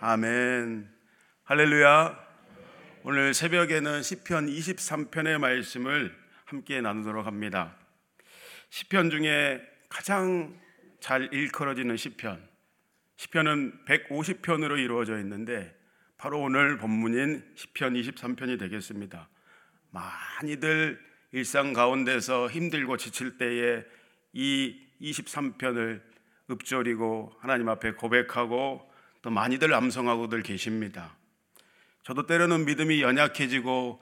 아멘. 할렐루야. 오늘 새벽에는 시편 23편의 말씀을 함께 나누도록 합니다. 시편 중에 가장 잘 일컬어지는 시편. 시편은 150편으로 이루어져 있는데 바로 오늘 본문인 시편 23편이 되겠습니다. 많이들 일상 가운데서 힘들고 지칠 때에 이 23편을 읊조리고 하나님 앞에 고백하고 또 많이들 암송하고들 계십니다. 저도 때로는 믿음이 연약해지고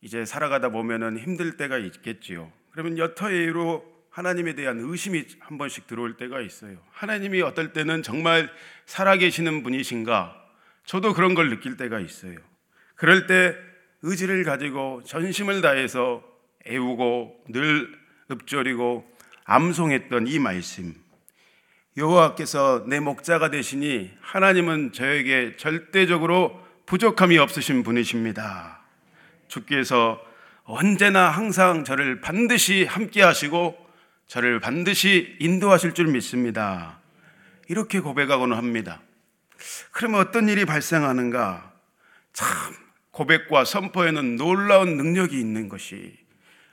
이제 살아가다 보면은 힘들 때가 있겠지요. 그러면 여터예로 하나님에 대한 의심이 한 번씩 들어올 때가 있어요. 하나님이 어떨 때는 정말 살아계시는 분이신가? 저도 그런 걸 느낄 때가 있어요. 그럴 때 의지를 가지고 전심을 다해서 애우고 늘 읊조리고 암송했던 이 말씀. 여호와께서 내 목자가 되시니 하나님은 저에게 절대적으로 부족함이 없으신 분이십니다. 주께서 언제나 항상 저를 반드시 함께 하시고 저를 반드시 인도하실 줄 믿습니다. 이렇게 고백하고는 합니다. 그러면 어떤 일이 발생하는가? 참, 고백과 선포에는 놀라운 능력이 있는 것이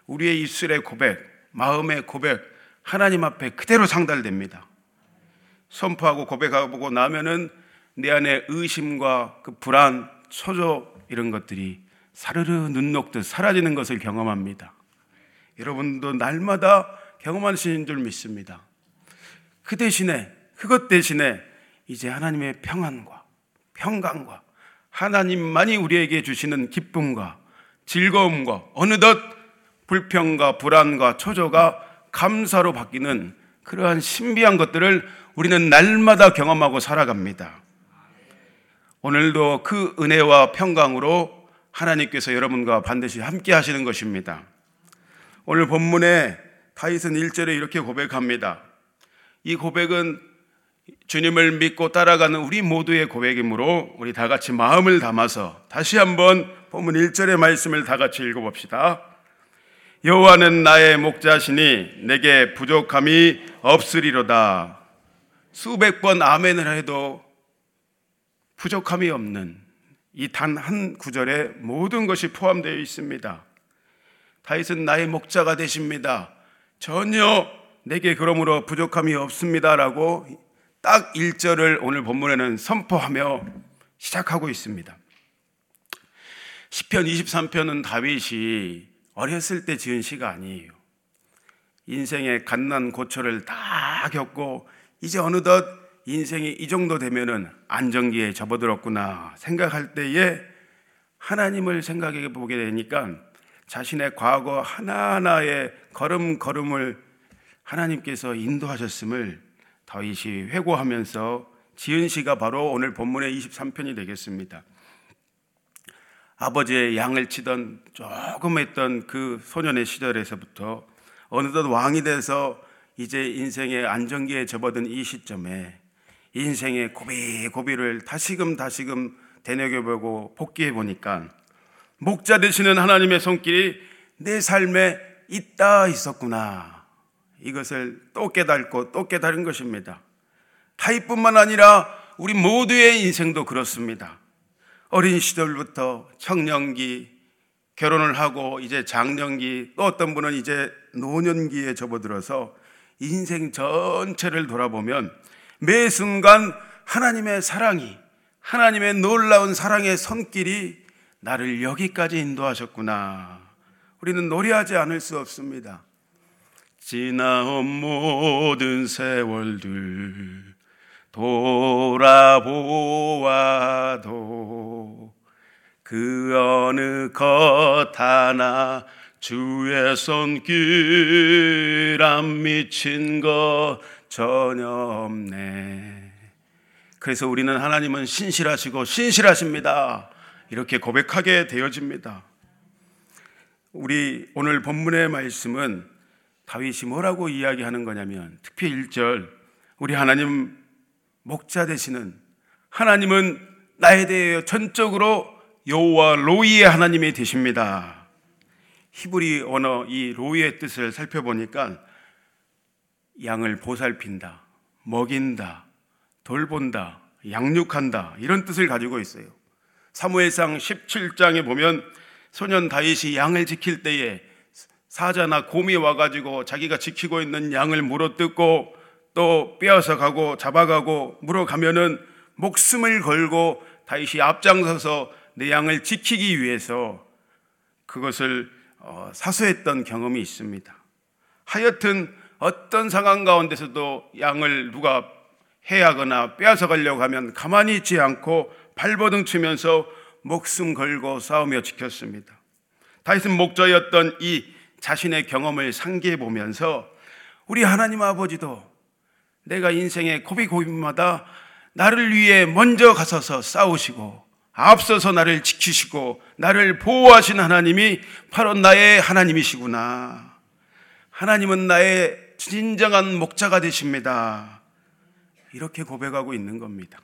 우리의 입술의 고백, 마음의 고백, 하나님 앞에 그대로 상달됩니다. 선포하고 고백하고 나면은 내 안에 의심과 그 불안, 초조 이런 것들이 사르르 눈 녹듯 사라지는 것을 경험합니다. 여러분도 날마다 경험하시는 줄 믿습니다. 그 대신에 그것 대신에 이제 하나님의 평안과 평강과 하나님만이 우리에게 주시는 기쁨과 즐거움과 어느덧 불평과 불안과 초조가 감사로 바뀌는 그러한 신비한 것들을 우리는 날마다 경험하고 살아갑니다. 오늘도 그 은혜와 평강으로 하나님께서 여러분과 반드시 함께 하시는 것입니다. 오늘 본문에 다윗은 1절에 이렇게 고백합니다. 이 고백은 주님을 믿고 따라가는 우리 모두의 고백이므로 우리 다 같이 마음을 담아서 다시 한번 본문 1절의 말씀을 다 같이 읽어봅시다. 여호와는 나의 목자시니 내게 부족함이 없으리로다. 수백 번 아멘을 해도 부족함이 없는 이 단 한 구절에 모든 것이 포함되어 있습니다. 다윗은 나의 목자가 되십니다. 전혀 내게 그러므로 부족함이 없습니다라고 딱 1절을 오늘 본문에는 선포하며 시작하고 있습니다. 10편 23편은 다윗이 어렸을 때 지은 시가 아니에요. 인생의 갓난 고초를 다 겪고 이제 어느덧 인생이 이 정도 되면은 안정기에 접어들었구나 생각할 때에 하나님을 생각해 보게 되니까 자신의 과거 하나하나의 걸음걸음을 하나님께서 인도하셨음을 다윗이 회고하면서 지은 시가 바로 오늘 본문의 23편이 되겠습니다. 아버지의 양을 치던 조금 했던 그 소년의 시절에서부터 어느덧 왕이 돼서 이제 인생의 안정기에 접어든 이 시점에 인생의 고비 고비를 다시금 다시금 되뇌겨보고 복귀해 보니까 목자 되시는 하나님의 손길이 내 삶에 있다 있었구나. 이것을 또 깨닫고 또 깨달은 것입니다. 타이뿐만 아니라 우리 모두의 인생도 그렇습니다. 어린 시절부터 청년기, 결혼을 하고 이제 장년기, 또 어떤 분은 이제 노년기에 접어들어서 인생 전체를 돌아보면 매 순간 하나님의 사랑이, 하나님의 놀라운 사랑의 손길이 나를 여기까지 인도하셨구나. 우리는 노래하지 않을 수 없습니다. 지나온 모든 세월들 돌아보아도 그 어느 것 하나 주의 손길 안 미친 것 전혀 없네. 그래서 우리는 하나님은 신실하시고 신실하십니다. 이렇게 고백하게 되어집니다. 우리 오늘 본문의 말씀은 다윗이 뭐라고 이야기하는 거냐면 특히 1절 우리 하나님 목자 되시는 하나님은 나에 대해 전적으로 여호와 로이의 하나님이 되십니다. 히브리 언어 이 로이의 뜻을 살펴보니까 양을 보살핀다, 먹인다, 돌본다 양육한다. 이런 뜻을 가지고 있어요. 사무엘상 17장에 보면 소년 다윗이 양을 지킬 때에 사자나 곰이 와가지고 자기가 지키고 있는 양을 물어뜯고 또 빼앗아 가고 잡아가고 물어가면은 목숨을 걸고 다윗이 앞장서서 내 양을 지키기 위해서 그것을 어, 사수했던 경험이 있습니다. 하여튼 어떤 상황 가운데서도 양을 누가 해하거나 빼앗아 가려고 하면 가만히 있지 않고 발버둥 치면서 목숨 걸고 싸우며 지켰습니다. 다윗은 목자였던 이 자신의 경험을 상기해 보면서 우리 하나님 아버지도 내가 인생의 고비고비마다 나를 위해 먼저 가서서 싸우시고 앞서서 나를 지키시고 나를 보호하신 하나님이 바로 나의 하나님이시구나. 하나님은 나의 진정한 목자가 되십니다. 이렇게 고백하고 있는 겁니다.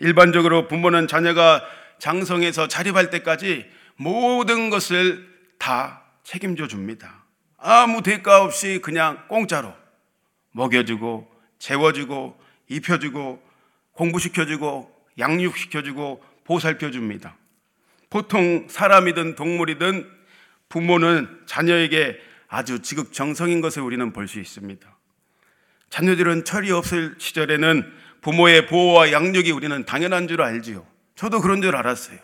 일반적으로 부모는 자녀가 장성해서 자립할 때까지 모든 것을 다 책임져 줍니다. 아무 대가 없이 그냥 공짜로 먹여주고 재워주고 입혀주고 공부시켜주고 양육시켜주고 보살펴 줍니다. 보통 사람이든 동물이든 부모는 자녀에게 아주 지극정성인 것을 우리는 볼 수 있습니다. 자녀들은 철이 없을 시절에는 부모의 보호와 양육이 우리는 당연한 줄 알지요. 저도 그런 줄 알았어요.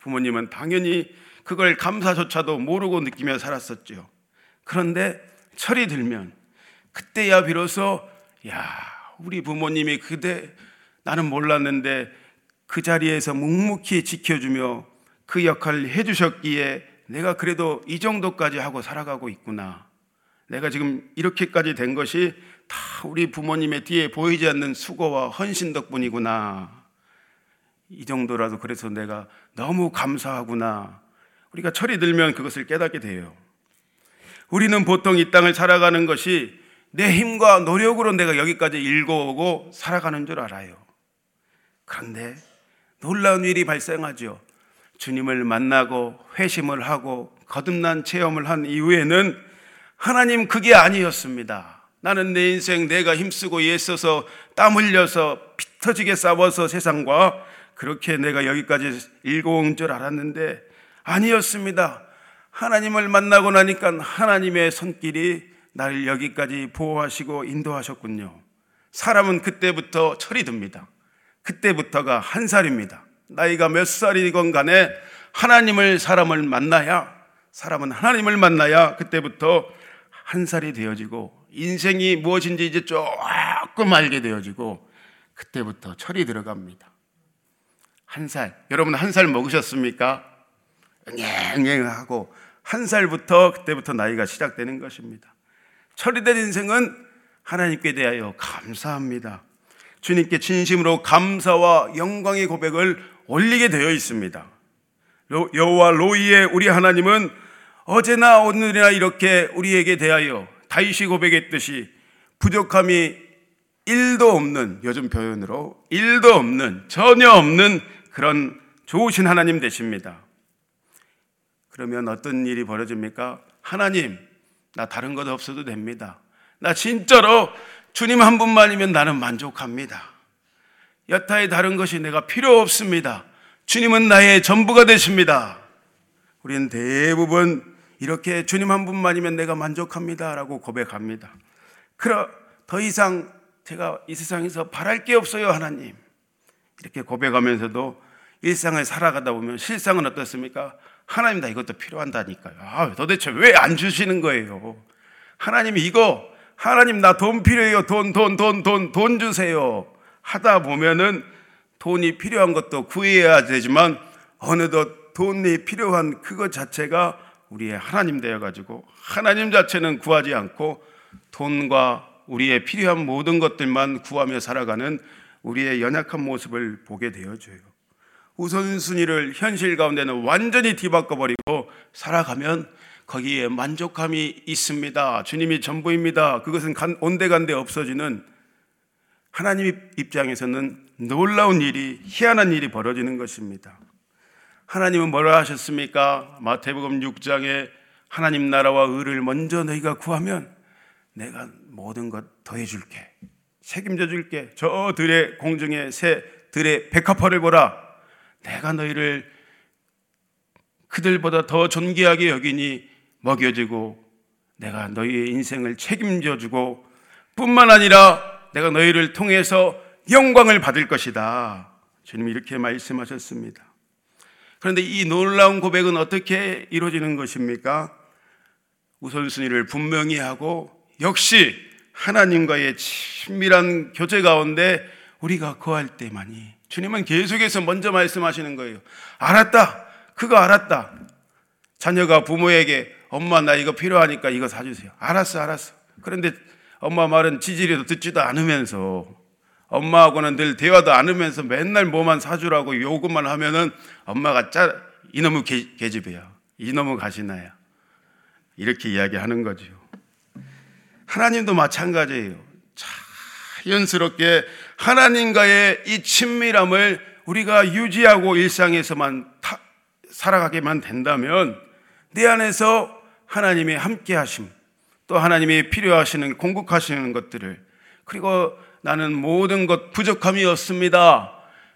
부모님은 당연히 그걸 감사조차도 모르고 느끼며 살았었죠. 그런데 철이 들면 그때야 비로소 야, 우리 부모님이 그대 나는 몰랐는데 그 자리에서 묵묵히 지켜주며 그 역할을 해주셨기에 내가 그래도 이 정도까지 하고 살아가고 있구나. 내가 지금 이렇게까지 된 것이 다 우리 부모님의 뒤에 보이지 않는 수고와 헌신 덕분이구나. 이 정도라도 그래서 내가 너무 감사하구나. 우리가 철이 들면 그것을 깨닫게 돼요. 우리는 보통 이 땅을 살아가는 것이 내 힘과 노력으로 내가 여기까지 일궈오고 살아가는 줄 알아요. 그런데 놀라운 일이 발생하죠. 주님을 만나고 회심을 하고 거듭난 체험을 한 이후에는 하나님 그게 아니었습니다. 나는 내 인생 내가 힘쓰고 애써서 땀 흘려서 피 터지게 싸워서 세상과 그렇게 내가 여기까지 일궈온 줄 알았는데 아니었습니다. 하나님을 만나고 나니까 하나님의 손길이 나를 여기까지 보호하시고 인도하셨군요. 사람은 그때부터 철이 듭니다. 그때부터가 한 살입니다. 나이가 몇 살이건 간에 하나님을 사람을 만나야 사람은 하나님을 만나야 그때부터 한 살이 되어지고 인생이 무엇인지 이제 조금 알게 되어지고 그때부터 철이 들어갑니다. 한 살. 여러분 한 살 먹으셨습니까? 응행하고 한 살부터 그때부터 나이가 시작되는 것입니다. 철이 된 인생은 하나님께 대하여 감사합니다. 주님께 진심으로 감사와 영광의 고백을 올리게 되어 있습니다. 여호와 로이의 우리 하나님은 어제나 오늘이나 이렇게 우리에게 대하여 다윗이 고백했듯이 부족함이 1도 없는 요즘 표현으로 1도 없는 전혀 없는 그런 좋으신 하나님 되십니다. 그러면 어떤 일이 벌어집니까? 하나님, 나 다른 것 없어도 됩니다. 나 진짜로 주님 한 분만이면 나는 만족합니다. 여타의 다른 것이 내가 필요 없습니다. 주님은 나의 전부가 되십니다. 우리는 대부분 이렇게 주님 한 분만이면 내가 만족합니다. 라고 고백합니다. 그러, 더 이상 제가 이 세상에서 바랄 게 없어요, 하나님. 이렇게 고백하면서도 일상을 살아가다 보면 실상은 어떻습니까? 하나님 나 이것도 필요한다니까요. 아, 도대체 왜 안 주시는 거예요? 하나님이 이거 하나님 나 돈 필요해요. 돈, 돈, 돈, 돈, 돈 주세요. 하다 보면은 돈이 필요한 것도 구해야 되지만 어느덧 돈이 필요한 그것 자체가 우리의 하나님 되어 가지고 하나님 자체는 구하지 않고 돈과 우리의 필요한 모든 것들만 구하며 살아가는 우리의 연약한 모습을 보게 되어져요. 우선순위를 현실 가운데는 완전히 뒤바꿔 버리고 살아가면 거기에 만족함이 있습니다. 주님이 전부입니다. 그것은 온데간데 없어지는 하나님 입장에서는 놀라운 일이 희한한 일이 벌어지는 것입니다. 하나님은 뭐라 하셨습니까? 마태복음 6장에 하나님 나라와 의를 먼저 너희가 구하면 내가 모든 것 더해 줄게. 책임져 줄게. 저 들의 공중의 새 형제들의 백합화를 보라. 내가 너희를 그들보다 더 존귀하게 여기니 먹여주고 내가 너희의 인생을 책임져 주고 뿐만 아니라 내가 너희를 통해서 영광을 받을 것이다. 주님이 이렇게 말씀하셨습니다. 그런데 이 놀라운 고백은 어떻게 이루어지는 것입니까? 우선순위를 분명히 하고 역시 하나님과의 친밀한 교제 가운데 우리가 거할 때만이 주님은 계속해서 먼저 말씀하시는 거예요. 알았다. 그거 알았다. 자녀가 부모에게 엄마 나 이거 필요하니까 이거 사주세요. 알았어, 알았어. 그런데 엄마 말은 지지리도 듣지도 않으면서 엄마하고는 늘 대화도 않으면서 맨날 뭐만 사주라고 요구만 하면은 엄마가 짜 이놈의 계집이야. 이놈의 가시나야. 이렇게 이야기하는 거죠. 하나님도 마찬가지예요. 자연스럽게 하나님과의 이 친밀함을 우리가 유지하고 일상에서만 타, 살아가게만 된다면 내 안에서 하나님의 함께 하심, 또 하나님이 필요하시는 공급하시는 것들을 그리고 나는 모든 것 부족함이 없습니다.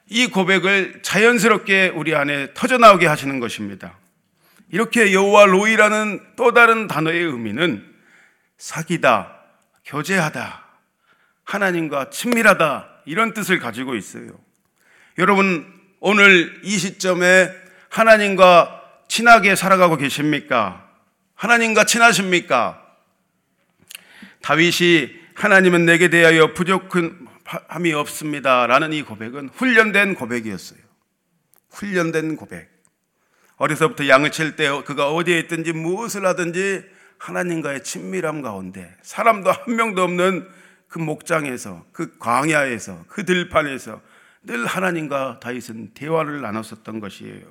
이 고백을 자연스럽게 우리 안에 터져 나오게 하시는 것입니다. 이렇게 여호와 로이라는 또 다른 단어의 의미는 사귀다, 교제하다, 하나님과 친밀하다 이런 뜻을 가지고 있어요. 여러분 오늘 이 시점에 하나님과 친하게 살아가고 계십니까? 하나님과 친하십니까? 다윗이 하나님은 내게 대하여 부족함이 없습니다. 라는 이 고백은 훈련된 고백이었어요. 훈련된 고백. 어려서부터 양을 칠 때 그가 어디에 있든지 무엇을 하든지 하나님과의 친밀함 가운데 사람도 한 명도 없는 그 목장에서 그 광야에서 그 들판에서 늘 하나님과 다윗은 대화를 나눴었던 것이에요.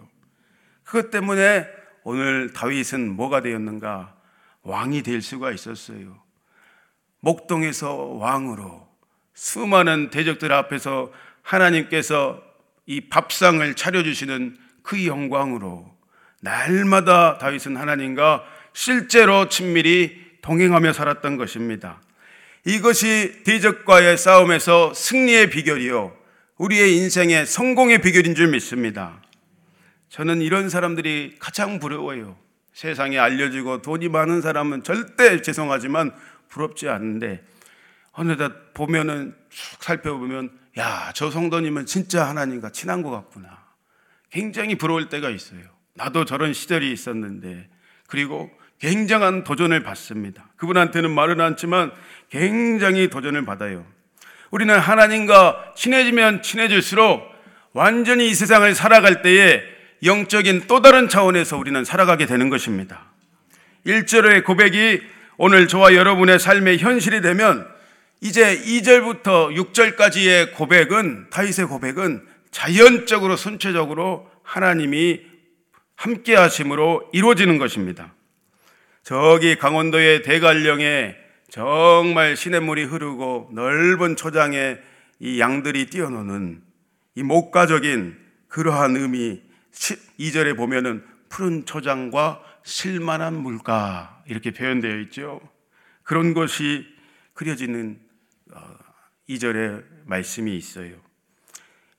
그것 때문에 오늘 다윗은 뭐가 되었는가? 왕이 될 수가 있었어요. 목동에서 왕으로 수많은 대적들 앞에서 하나님께서 이 밥상을 차려주시는 그 영광으로 날마다 다윗은 하나님과 실제로 친밀히 동행하며 살았던 것입니다. 이것이 대적과의 싸움에서 승리의 비결이요. 우리의 인생의 성공의 비결인 줄 믿습니다. 저는 이런 사람들이 가장 부러워요. 세상에 알려지고 돈이 많은 사람은 절대 죄송하지만 부럽지 않은데 어느덧 보면은 쭉 살펴보면 야, 저 성도님은 진짜 하나님과 친한 것 같구나. 굉장히 부러울 때가 있어요. 나도 저런 시절이 있었는데 그리고 굉장한 도전을 받습니다. 그분한테는 말은 않지만 굉장히 도전을 받아요. 우리는 하나님과 친해지면 친해질수록 완전히 이 세상을 살아갈 때에 영적인 또 다른 차원에서 우리는 살아가게 되는 것입니다. 1절의 고백이 오늘 저와 여러분의 삶의 현실이 되면 이제 2절부터 6절까지의 고백은 다윗의 고백은 자연적으로 순체적으로 하나님이 함께 하심으로 이루어지는 것입니다. 저기 강원도의 대관령에 정말 시냇물이 흐르고 넓은 초장에 이 양들이 뛰어노는 이 목가적인 그러한 의미 2절에 보면은 푸른 초장과 실만한 물가 이렇게 표현되어 있죠. 그런 것이 그려지는 2절의 어, 말씀이 있어요.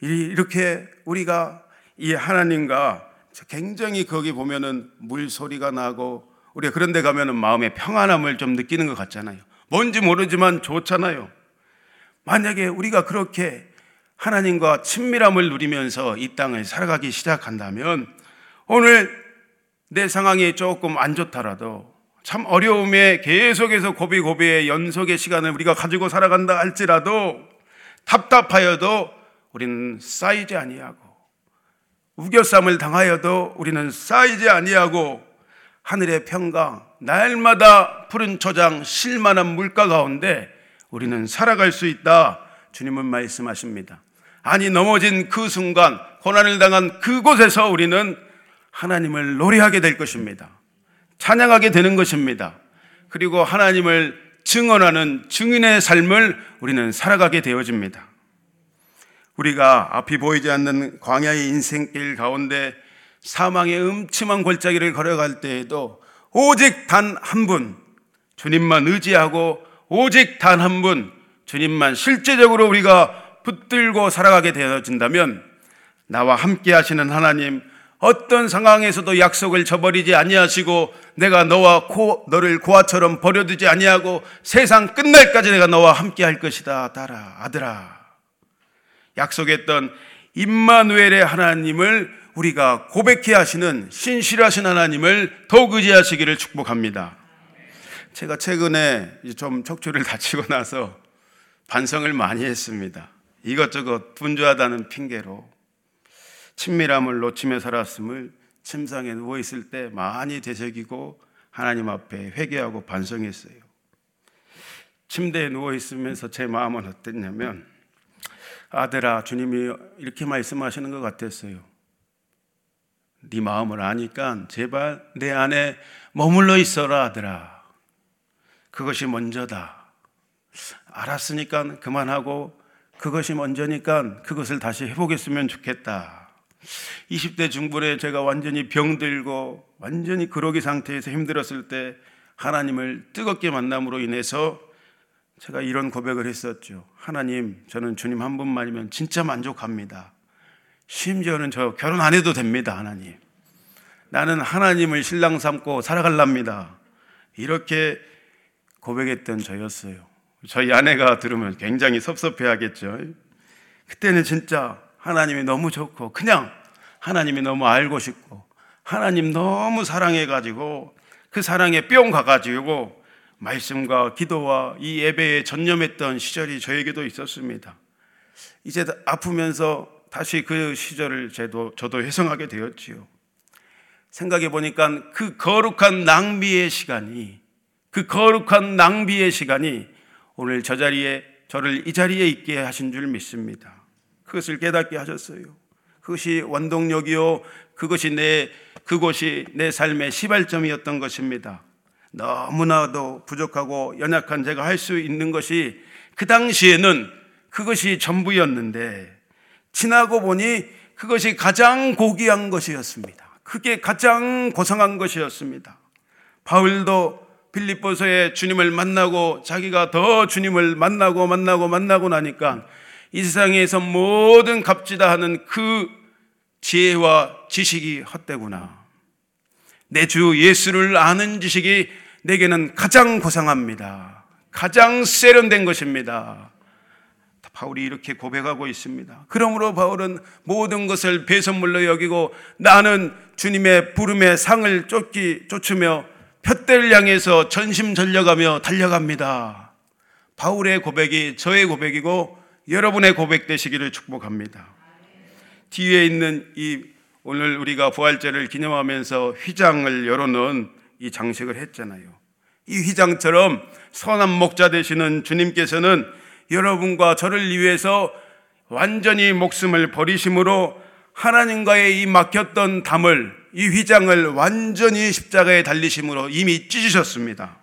이렇게 우리가 이 하나님과 굉장히 거기 보면은 물 소리가 나고 우리가 그런 데 가면은 마음의 평안함을 좀 느끼는 것 같잖아요. 뭔지 모르지만 좋잖아요. 만약에 우리가 그렇게 하나님과 친밀함을 누리면서 이 땅을 살아가기 시작한다면 오늘 내 상황이 조금 안 좋더라도 참 어려움에 계속해서 고비고비의 연속의 시간을 우리가 가지고 살아간다 할지라도 답답하여도 우리는 쌓이지 아니하고 우겨쌈을 당하여도 우리는 쌓이지 아니하고 하늘의 평강 날마다 푸른 초장 실만한 물가 가운데 우리는 살아갈 수 있다 주님은 말씀하십니다. 아니 넘어진 그 순간 고난을 당한 그곳에서 우리는 하나님을 노래하게 될 것입니다. 찬양하게 되는 것입니다. 그리고 하나님을 증언하는 증인의 삶을 우리는 살아가게 되어집니다. 우리가 앞이 보이지 않는 광야의 인생길 가운데 사망의 음침한 골짜기를 걸어갈 때에도 오직 단 한 분, 주님만 의지하고 오직 단 한 분, 주님만 실제적으로 우리가 붙들고 살아가게 되어진다면 나와 함께 하시는 하나님 어떤 상황에서도 약속을 저버리지 아니하시고 내가 너와 고, 너를 고아처럼 버려두지 아니하고 세상 끝날까지 내가 너와 함께 할 것이다 딸아 아들아 약속했던 임마누엘의 하나님을 우리가 고백해 하시는 신실하신 하나님을 더욱 의지하시기를 축복합니다. 제가 최근에 좀 척추를 다치고 나서 반성을 많이 했습니다. 이것저것 분주하다는 핑계로 친밀함을 놓치며 살았음을 침상에 누워 있을 때 많이 되새기고 하나님 앞에 회개하고 반성했어요. 침대에 누워 있으면서 제 마음은 어땠냐면 아들아 주님이 이렇게 말씀하시는 것 같았어요. 네 마음을 아니까 제발 내 안에 머물러 있어라 아들아. 그것이 먼저다. 알았으니까 그만하고 그것이 먼저니까 그것을 다시 해보겠으면 좋겠다. 20대 중반에 제가 완전히 병들고 완전히 그러기 상태에서 힘들었을 때 하나님을 뜨겁게 만남으로 인해서 제가 이런 고백을 했었죠. 하나님, 저는 주님 한 분만이면 진짜 만족합니다. 심지어는 저 결혼 안 해도 됩니다, 하나님. 나는 하나님을 신랑 삼고 살아갈랍니다. 이렇게 고백했던 저였어요. 저희 아내가 들으면 굉장히 섭섭해 하겠죠. 그때는 진짜 하나님이 너무 좋고, 그냥 하나님이 너무 알고 싶고, 하나님 너무 사랑해가지고, 그 사랑에 뿅 가가지고, 말씀과 기도와 이 예배에 전념했던 시절이 저에게도 있었습니다. 이제 아프면서 다시 그 시절을 저도, 저도 회상하게 되었지요. 생각해 보니까 그 거룩한 낭비의 시간이, 그 거룩한 낭비의 시간이 오늘 저 자리에 저를 이 자리에 있게 하신 줄 믿습니다. 그것을 깨닫게 하셨어요. 그것이 원동력이요. 그것이 내 그곳이 내 삶의 시발점이었던 것입니다. 너무나도 부족하고 연약한 제가 할 수 있는 것이 그 당시에는 그것이 전부였는데 지나고 보니 그것이 가장 고귀한 것이었습니다. 그게 가장 고상한 것이었습니다. 바울도 빌립보서에 주님을 만나고 자기가 더 주님을 만나고 만나고 만나고 나니까 이 세상에서 모든 값지다 하는 그 지혜와 지식이 헛되구나. 내 주 예수를 아는 지식이 내게는 가장 고상합니다. 가장 세련된 것입니다. 바울이 이렇게 고백하고 있습니다. 그러므로 바울은 모든 것을 배선물로 여기고 나는 주님의 부름의 상을 쫓기 쫓으며 푯대를 향해서 전심전력하며 달려갑니다. 바울의 고백이 저의 고백이고 여러분의 고백 되시기를 축복합니다. 뒤에 있는 이 오늘 우리가 부활절을 기념하면서 휘장을 열어놓은 이 장식을 했잖아요. 이 휘장처럼 선한 목자 되시는 주님께서는 여러분과 저를 위해서 완전히 목숨을 버리심으로 하나님과의 이 막혔던 담을 이 휘장을 완전히 십자가에 달리심으로 이미 찢으셨습니다.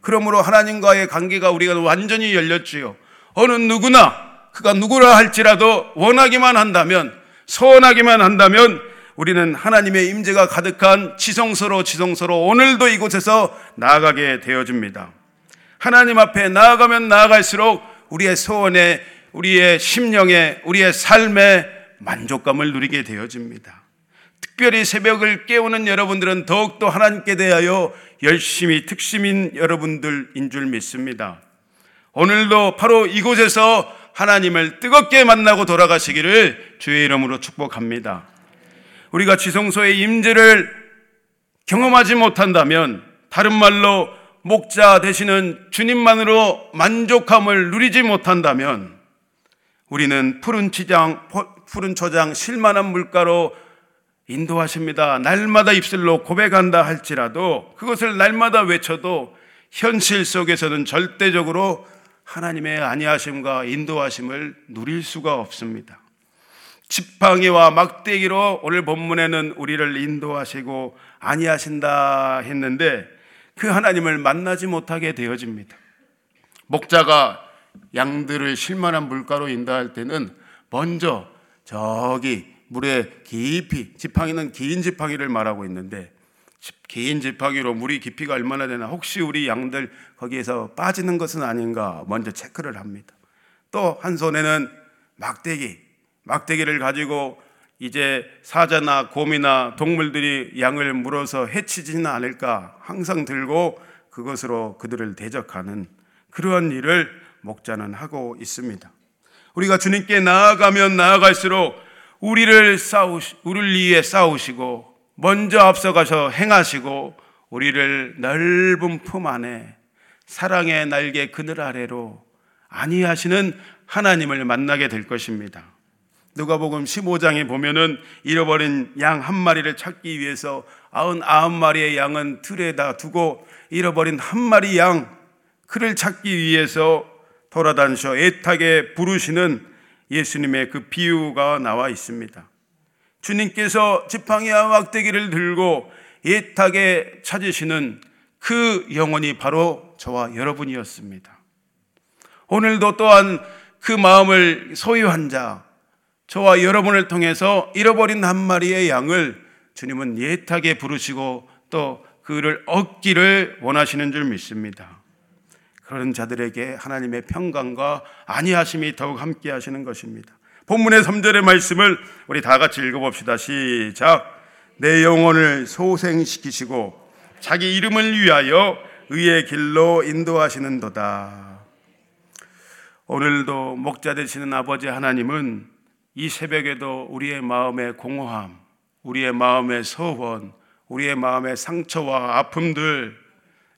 그러므로 하나님과의 관계가 우리가 완전히 열렸지요. 어느 누구나 그가 누구라 할지라도 원하기만 한다면 선하기만 한다면 우리는 하나님의 임재가 가득한 지성소로 지성소로 오늘도 이곳에서 나아가게 되어집니다. 하나님 앞에 나아가면 나아갈수록 우리의 소원에 우리의 심령에 우리의 삶에 만족감을 누리게 되어집니다. 특별히 새벽을 깨우는 여러분들은 더욱더 하나님께 대하여 열심히 특심인 여러분들인 줄 믿습니다. 오늘도 바로 이곳에서 하나님을 뜨겁게 만나고 돌아가시기를 주의 이름으로 축복합니다. 우리가 지성소의 임재를 경험하지 못한다면 다른 말로 목자 되시는 주님만으로 만족함을 누리지 못한다면 우리는 푸른 치장, 푸른 초장, 실만한 물가로 인도하십니다. 날마다 입술로 고백한다 할지라도 그것을 날마다 외쳐도 현실 속에서는 절대적으로 하나님의 안니하심과 인도하심을 누릴 수가 없습니다. 지팡이와 막대기로 오늘 본문에는 우리를 인도하시고 아니하신다 했는데 그 하나님을 만나지 못하게 되어집니다. 목자가 양들을 실만한 물가로 인도할 때는 먼저 저기 물에 깊이 지팡이는 긴 지팡이를 말하고 있는데 긴 지팡이로 물이 깊이가 얼마나 되나 혹시 우리 양들 거기에서 빠지는 것은 아닌가 먼저 체크를 합니다. 또 한 손에는 막대기, 막대기를 가지고 이제 사자나 곰이나 동물들이 양을 물어서 해치지는 않을까 항상 들고 그것으로 그들을 대적하는 그러한 일을 목자는 하고 있습니다. 우리가 주님께 나아가면 나아갈수록 우리를 싸우시, 우리를 위해 싸우시고 먼저 앞서가서 행하시고 우리를 넓은 품 안에 사랑의 날개 그늘 아래로 안위하시는 하나님을 만나게 될 것입니다. 누가복음 15장에 보면은 잃어버린 양 한 마리를 찾기 위해서 아흔 아홉 마리의 양은 틀에다 두고 잃어버린 한 마리 양 그를 찾기 위해서 돌아다니셔 애타게 부르시는 예수님의 그 비유가 나와 있습니다. 주님께서 지팡이와 막대기를 들고 애타게 찾으시는 그 영혼이 바로 저와 여러분이었습니다. 오늘도 또한 그 마음을 소유한 자, 저와 여러분을 통해서 잃어버린 한 마리의 양을 주님은 예타게 부르시고 또 그를 얻기를 원하시는 줄 믿습니다. 그런 자들에게 하나님의 평강과 안위하심이 더욱 함께 하시는 것입니다. 본문의 3절의 말씀을 우리 다 같이 읽어봅시다. 시작. 내 영혼을 소생시키시고 자기 이름을 위하여 의의 길로 인도하시는도다. 오늘도 목자 되시는 아버지 하나님은 이 새벽에도 우리의 마음의 공허함, 우리의 마음의 서원, 우리의 마음의 상처와 아픔들,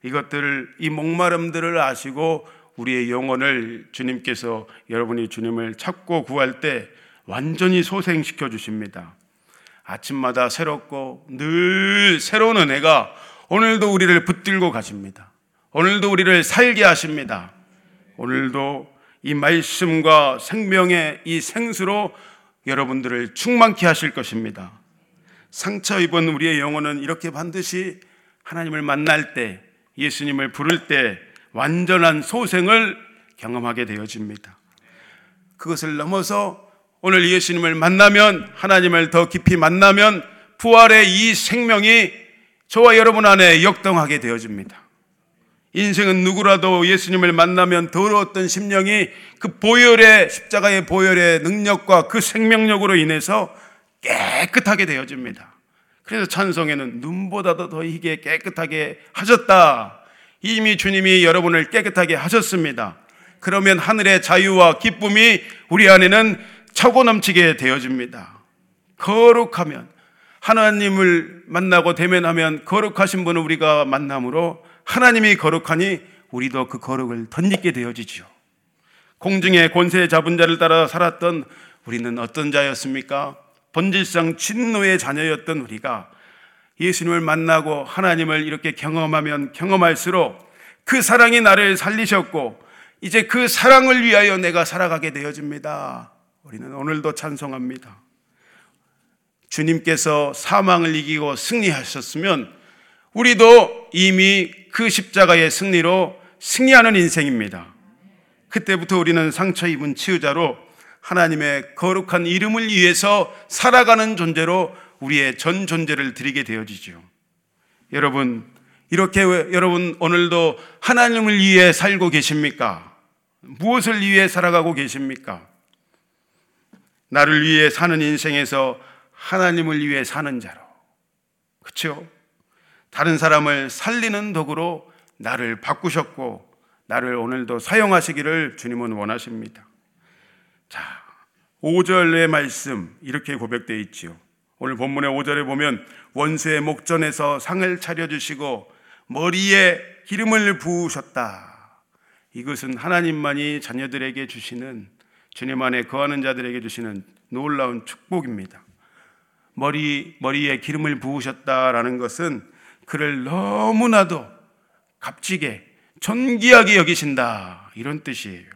이것들을, 이 목마름들을 아시고 우리의 영혼을 주님께서 여러분이 주님을 찾고 구할 때 완전히 소생시켜 주십니다. 아침마다 새롭고 늘 새로운 은혜가 오늘도 우리를 붙들고 가십니다. 오늘도 우리를 살게 하십니다. 오늘도 이 말씀과 생명의 이 생수로 여러분들을 충만케 하실 것입니다. 상처 입은 우리의 영혼은 이렇게 반드시 하나님을 만날 때, 예수님을 부를 때 완전한 소생을 경험하게 되어집니다. 그것을 넘어서 오늘 예수님을 만나면 하나님을 더 깊이 만나면 부활의 이 생명이 저와 여러분 안에 역동하게 되어집니다. 인생은 누구라도 예수님을 만나면 더러웠던 심령이 그 보혈의 십자가의 보혈의 능력과 그 생명력으로 인해서 깨끗하게 되어집니다. 그래서 찬송에는 눈보다도 더 희게 깨끗하게 하셨다. 이미 주님이 여러분을 깨끗하게 하셨습니다. 그러면 하늘의 자유와 기쁨이 우리 안에는 차고 넘치게 되어집니다. 거룩하면 하나님을 만나고 대면하면 거룩하신 분을 우리가 만남으로 하나님이 거룩하니 우리도 그 거룩을 덧입게 되어지죠. 공중의 권세 잡은 자를 따라 살았던 우리는 어떤 자였습니까? 본질상 진노의 자녀였던 우리가 예수님을 만나고 하나님을 이렇게 경험하면 경험할수록 그 사랑이 나를 살리셨고 이제 그 사랑을 위하여 내가 살아가게 되어집니다. 우리는 오늘도 찬송합니다. 주님께서 사망을 이기고 승리하셨으면 우리도 이미 그 십자가의 승리로 승리하는 인생입니다. 그때부터 우리는 상처 입은 치유자로 하나님의 거룩한 이름을 위해서 살아가는 존재로 우리의 전 존재를 드리게 되어지죠. 여러분, 이렇게 여러분 오늘도 하나님을 위해 살고 계십니까? 무엇을 위해 살아가고 계십니까? 나를 위해 사는 인생에서 하나님을 위해 사는 자로. 그렇죠? 다른 사람을 살리는 도구로 나를 바꾸셨고 나를 오늘도 사용하시기를 주님은 원하십니다. 자, 5절의 말씀 이렇게 고백되어 있지요. 오늘 본문의 5절에 보면 원수의 목전에서 상을 차려 주시고 머리에 기름을 부으셨다. 이것은 하나님만이 자녀들에게 주시는 주님 안에 거하는 자들에게 주시는 놀라운 축복입니다. 머리 머리에 기름을 부으셨다라는 것은 그를 너무나도 값지게 존귀하게 여기신다 이런 뜻이에요.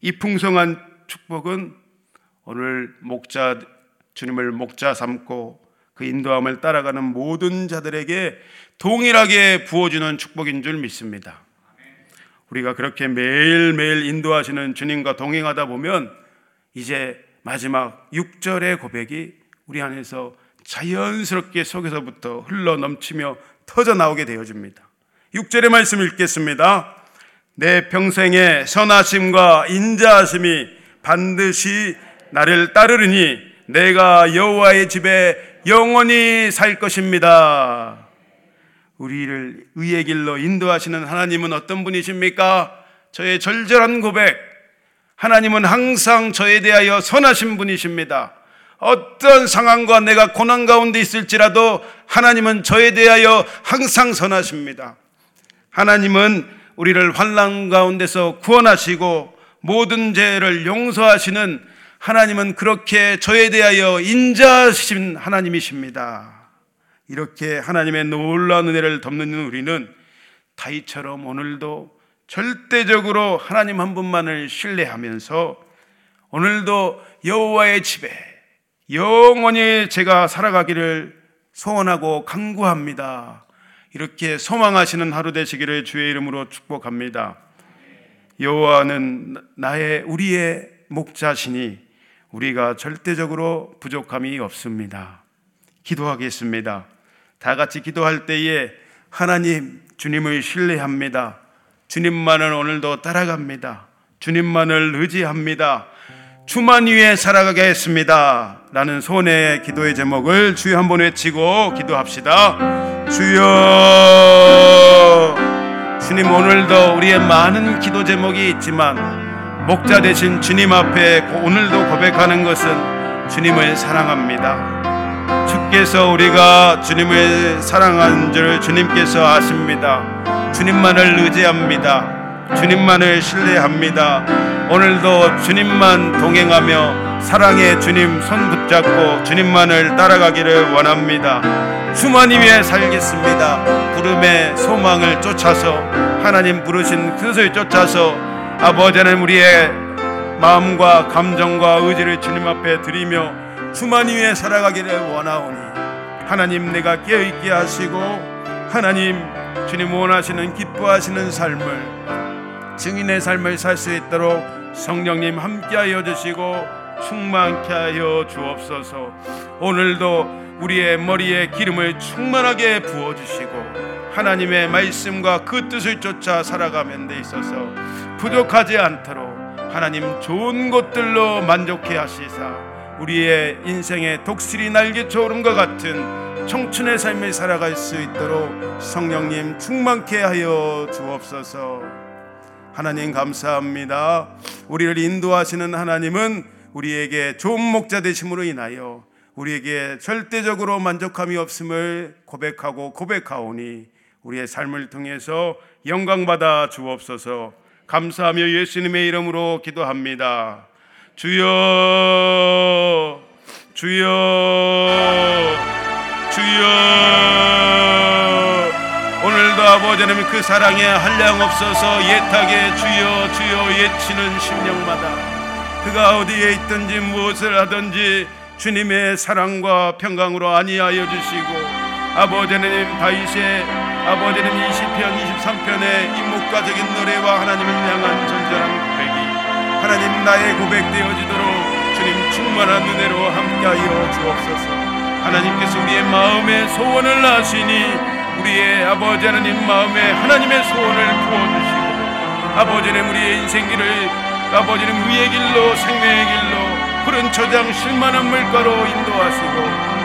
이 풍성한 축복은 오늘 목자 주님을 목자 삼고 그 인도함을 따라가는 모든 자들에게 동일하게 부어주는 축복인 줄 믿습니다. 우리가 그렇게 매일매일 인도하시는 주님과 동행하다 보면 이제 마지막 6절의 고백이 우리 안에서 자연스럽게 속에서부터 흘러 넘치며 터져 나오게 되어집니다. 6절의 말씀 읽겠습니다. 내 평생의 선하심과 인자하심이 반드시 나를 따르리니 내가 여호와의 집에 영원히 살 것입니다. 우리를 의의 길로 인도하시는 하나님은 어떤 분이십니까? 저의 절절한 고백. 하나님은 항상 저에 대하여 선하신 분이십니다. 어떤 상황과 내가 고난 가운데 있을지라도 하나님은 저에 대하여 항상 선하십니다. 하나님은 우리를 환란 가운데서 구원하시고 모든 죄를 용서하시는 하나님은 그렇게 저에 대하여 인자하신 하나님이십니다. 이렇게 하나님의 놀라운 은혜를 덮는 우리는 다이처럼 오늘도 절대적으로 하나님 한 분만을 신뢰하면서 오늘도 여호와의 집에 영원히 제가 살아가기를 소원하고 간구합니다. 이렇게 소망하시는 하루 되시기를 주의 이름으로 축복합니다. 여호와는 나의 우리의 목자시니 우리가 절대적으로 부족함이 없습니다. 기도하겠습니다. 다 같이 기도할 때에 하나님 주님을 신뢰합니다. 주님만을 오늘도 따라갑니다. 주님만을 의지합니다. 주만 위에 살아가겠습니다. 라는 소원의 기도의 제목을 주여 한번 외치고 기도합시다. 주여 주님 오늘도 우리의 많은 기도 제목이 있지만 목자 되신 주님 앞에 오늘도 고백하는 것은 주님을 사랑합니다. 주께서 우리가 주님을 사랑한 줄 주님께서 아십니다. 주님만을 의지합니다. 주님만을 신뢰합니다. 오늘도 주님만 동행하며 사랑의 주님 손 붙잡고 주님만을 따라가기를 원합니다. 주만 위에 살겠습니다. 구름의 소망을 쫓아서 하나님 부르신 그것을 쫓아서 아버지 하나님 우리의 마음과 감정과 의지를 주님 앞에 드리며 주만 위에 살아가기를 원하오니 하나님 내가 깨어있게 하시고 하나님 주님 원하시는 기뻐하시는 삶을 증인의 삶을 살 수 있도록 성령님 함께하여 주시고 충만케 하여 주옵소서 오늘도 우리의 머리에 기름을 충만하게 부어 주시고 하나님의 말씀과 그 뜻을 쫓아 살아가면 데 있어서 부족하지 않도록 하나님 좋은 것들로 만족해 하시사 우리의 인생의 오른 것 같은 청춘의 삶을 살아갈 수 있도록 성령님 충만케 하여 주옵소서. 하나님 감사합니다. 우리를 인도하시는 하나님은 우리에게 좋은 목자 되심으로 인하여 우리에게 절대적으로 만족함이 없음을 고백하고 고백하오니 우리의 삶을 통해서 영광 받아 주옵소서 감사하며 예수님의 이름으로 기도합니다. 주여, 주여, 주여. 아버지 하나님 그 사랑에 한량 없어서 예탁에 주여, 주여 예치는 심령마다. 그가 어디에 있든지 무엇을 하든지 주님의 사랑과 평강으로 안위하여 주시고 아버지 하나님 다윗의 아버지는 20편 23편의 인목가적인 노래와 하나님을 향한 전전한 고백이 하나님 나의 고백되어지도록 주님 충만한 은혜로 함께하여 주옵소서. 하나님께서 우리의 마음의 소원을 아시니 우리의 아버지 하나님 마음에 하나님의 소원을 부어주시고 아버지는 우리의 인생길을 아버지는 의의 길로 생명의 길로 푸른 초장 실만한 물가로 인도하시고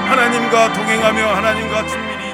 하나님과 동행하며 하나님과 친밀